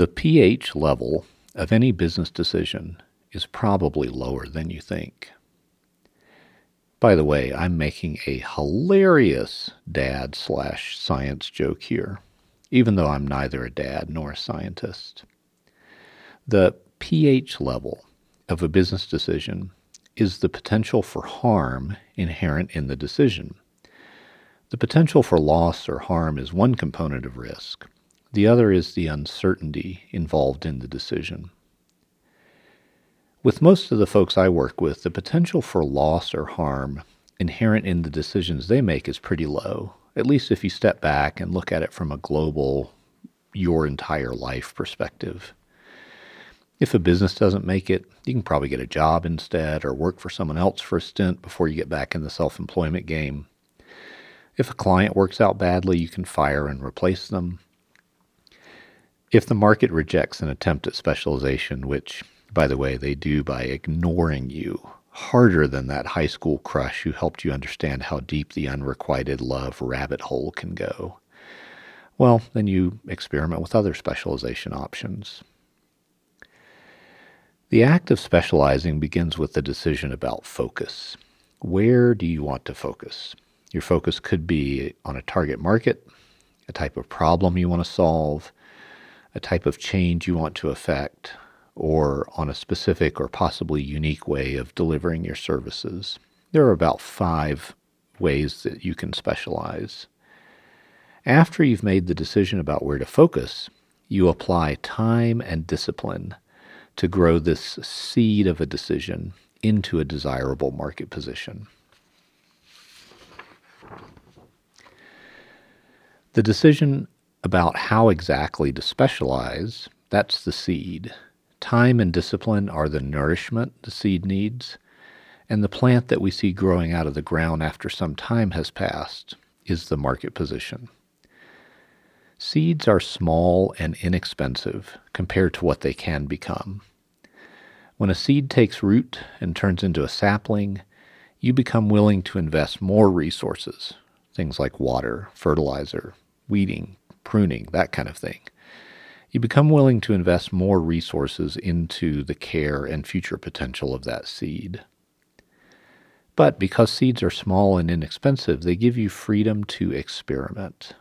The pH level of any business decision is probably lower than you think. By the way, I'm making a hilarious dad slash science joke here, even though I'm neither a dad nor a scientist. The pH level of a business decision is the potential for harm inherent in the decision. The potential for loss or harm is one component of risk. The other is the uncertainty involved in the decision. With most of the folks I work with, the potential for loss or harm inherent in the decisions they make is pretty low, at least if you step back and look at it from a global, your entire life perspective. If a business doesn't make it, you can probably get a job instead or work for someone else for a stint before you get back in the self employment game. If a client works out badly, you can fire and replace them. If the market rejects an attempt at specialization, which, by the way, they do by ignoring you harder than that high school crush who helped you understand how deep the unrequited love rabbit hole can go, well, then you experiment with other specialization options. The act of specializing begins with the decision about focus. Where do you want to focus? Your focus could be on a target market, a type of problem you want to solve, a type of change you want to affect, or on a specific or possibly unique way of delivering your services. There are about five ways that you can specialize. After you've made the decision about where to focus, you apply time and discipline to grow this seed of a decision into a desirable market position. The decision about how exactly to specialize, that's the seed. Time and discipline are the nourishment the seed needs, and the plant that we see growing out of the ground after some time has passed is the market position. Seeds are small and inexpensive compared to what they can become. When a seed takes root and turns into a sapling, you become willing to invest more resources, things like water, fertilizer, weeding, pruning, that kind of thing. You become willing to invest more resources into the care and future potential of that seed. But because seeds are small and inexpensive, they give you freedom to experiment.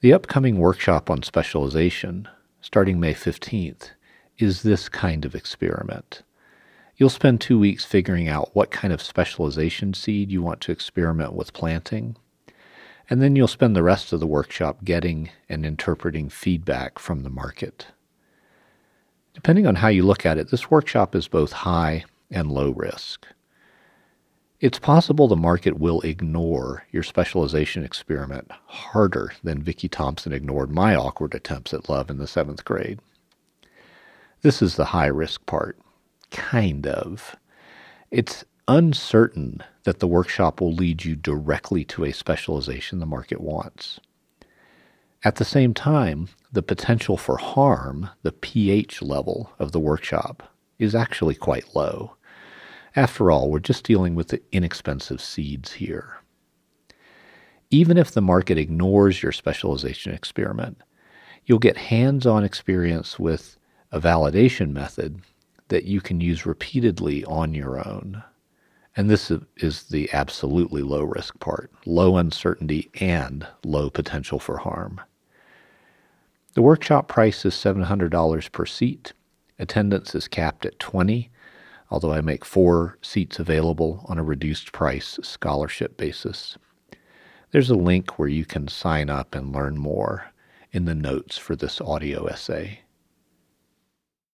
The upcoming workshop on specialization, starting May 15th, is this kind of experiment. You'll spend two weeks figuring out what kind of specialization seed you want to experiment with planting, and then you'll spend the rest of the workshop getting and interpreting feedback from the market. Depending on how you look at it, this workshop is both high and low risk. It's possible the market will ignore your specialization experiment harder than Vicki Thompson ignored my awkward attempts at love in the seventh grade. This is the high risk part. Kind of. It's uncertain that the workshop will lead you directly to a specialization the market wants. At the same time, the potential for harm, the pH level of the workshop, is actually quite low. After all, we're just dealing with the inexpensive seeds here. Even if the market ignores your specialization experiment, you'll get hands on experience with a validation method that you can use repeatedly on your own. And this is the absolutely low risk part low uncertainty and low potential for harm. The workshop price is $700 per seat. Attendance is capped at 20, although I make four seats available on a reduced price scholarship basis. There's a link where you can sign up and learn more in the notes for this audio essay.